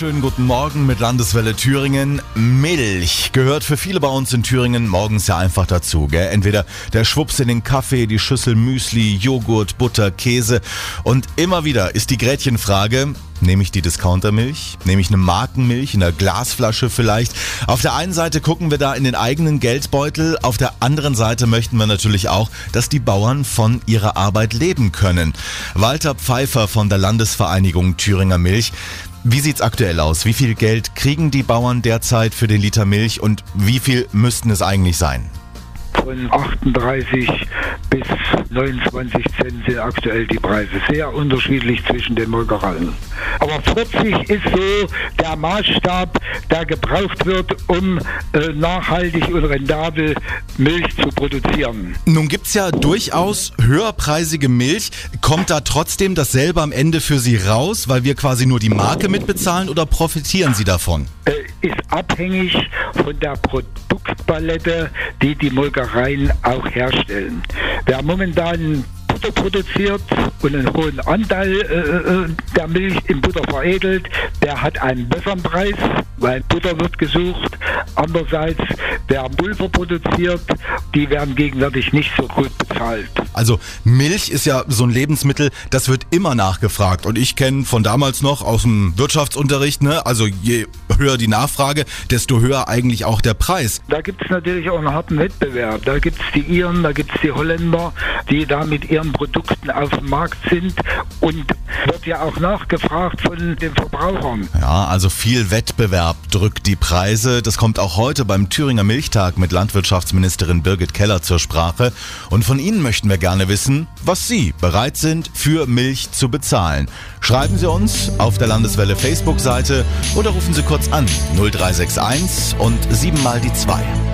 Schönen guten Morgen mit Landeswelle Thüringen. Milch gehört für viele bei uns in Thüringen morgens ja einfach dazu. Gell? Entweder der Schwupps in den Kaffee, die Schüssel Müsli, Joghurt, Butter, Käse. Und immer wieder ist die Gretchenfrage, Nehme ich die Discountermilch? Nehme ich eine Markenmilch in der Glasflasche vielleicht? Auf der einen Seite gucken wir da in den eigenen Geldbeutel, auf der anderen Seite möchten wir natürlich auch, dass die Bauern von ihrer Arbeit leben können. Walter Pfeiffer von der Landesvereinigung Thüringer Milch. Wie sieht's aktuell aus? Wie viel Geld kriegen die Bauern derzeit für den Liter Milch und wie viel müssten es eigentlich sein? Von 38 bis 29 Cent sind aktuell die Preise. Sehr unterschiedlich zwischen den Molkereien. Aber 40 ist so der Maßstab, der gebraucht wird, um äh, nachhaltig und rentabel Milch zu produzieren. Nun gibt's ja durchaus höherpreisige Milch. Kommt da trotzdem dasselbe am Ende für Sie raus, weil wir quasi nur die Marke mitbezahlen oder profitieren Sie davon? Äh, ist abhängig von der Produktpalette, die die Molkereien auch herstellen. Wer momentan Butter produziert und einen hohen Anteil äh, äh, der Milch in Butter veredelt, der hat einen besseren Preis, weil Butter wird gesucht. Andererseits, wer Pulver produziert, die werden gegenwärtig nicht so gut bezahlt. Also Milch ist ja so ein Lebensmittel, das wird immer nachgefragt. Und ich kenne von damals noch aus dem Wirtschaftsunterricht, ne? also je höher die Nachfrage, desto höher eigentlich auch der Preis. Da gibt es natürlich auch einen harten Wettbewerb. Da gibt es die Iren, da gibt es die Holländer, die da mit ihren Produkten auf dem Markt sind und wird ja auch nachgefragt von den Verbrauchern. Ja, also viel Wettbewerb drückt die Preise. Das kommt auch heute beim Thüringer Milchtag mit Landwirtschaftsministerin Birgit Keller zur Sprache. Und von Ihnen möchten wir gerne wissen, was Sie bereit sind, für Milch zu bezahlen. Schreiben Sie uns auf der Landeswelle Facebook-Seite oder rufen Sie kurz an 0361 und 7 mal die 2.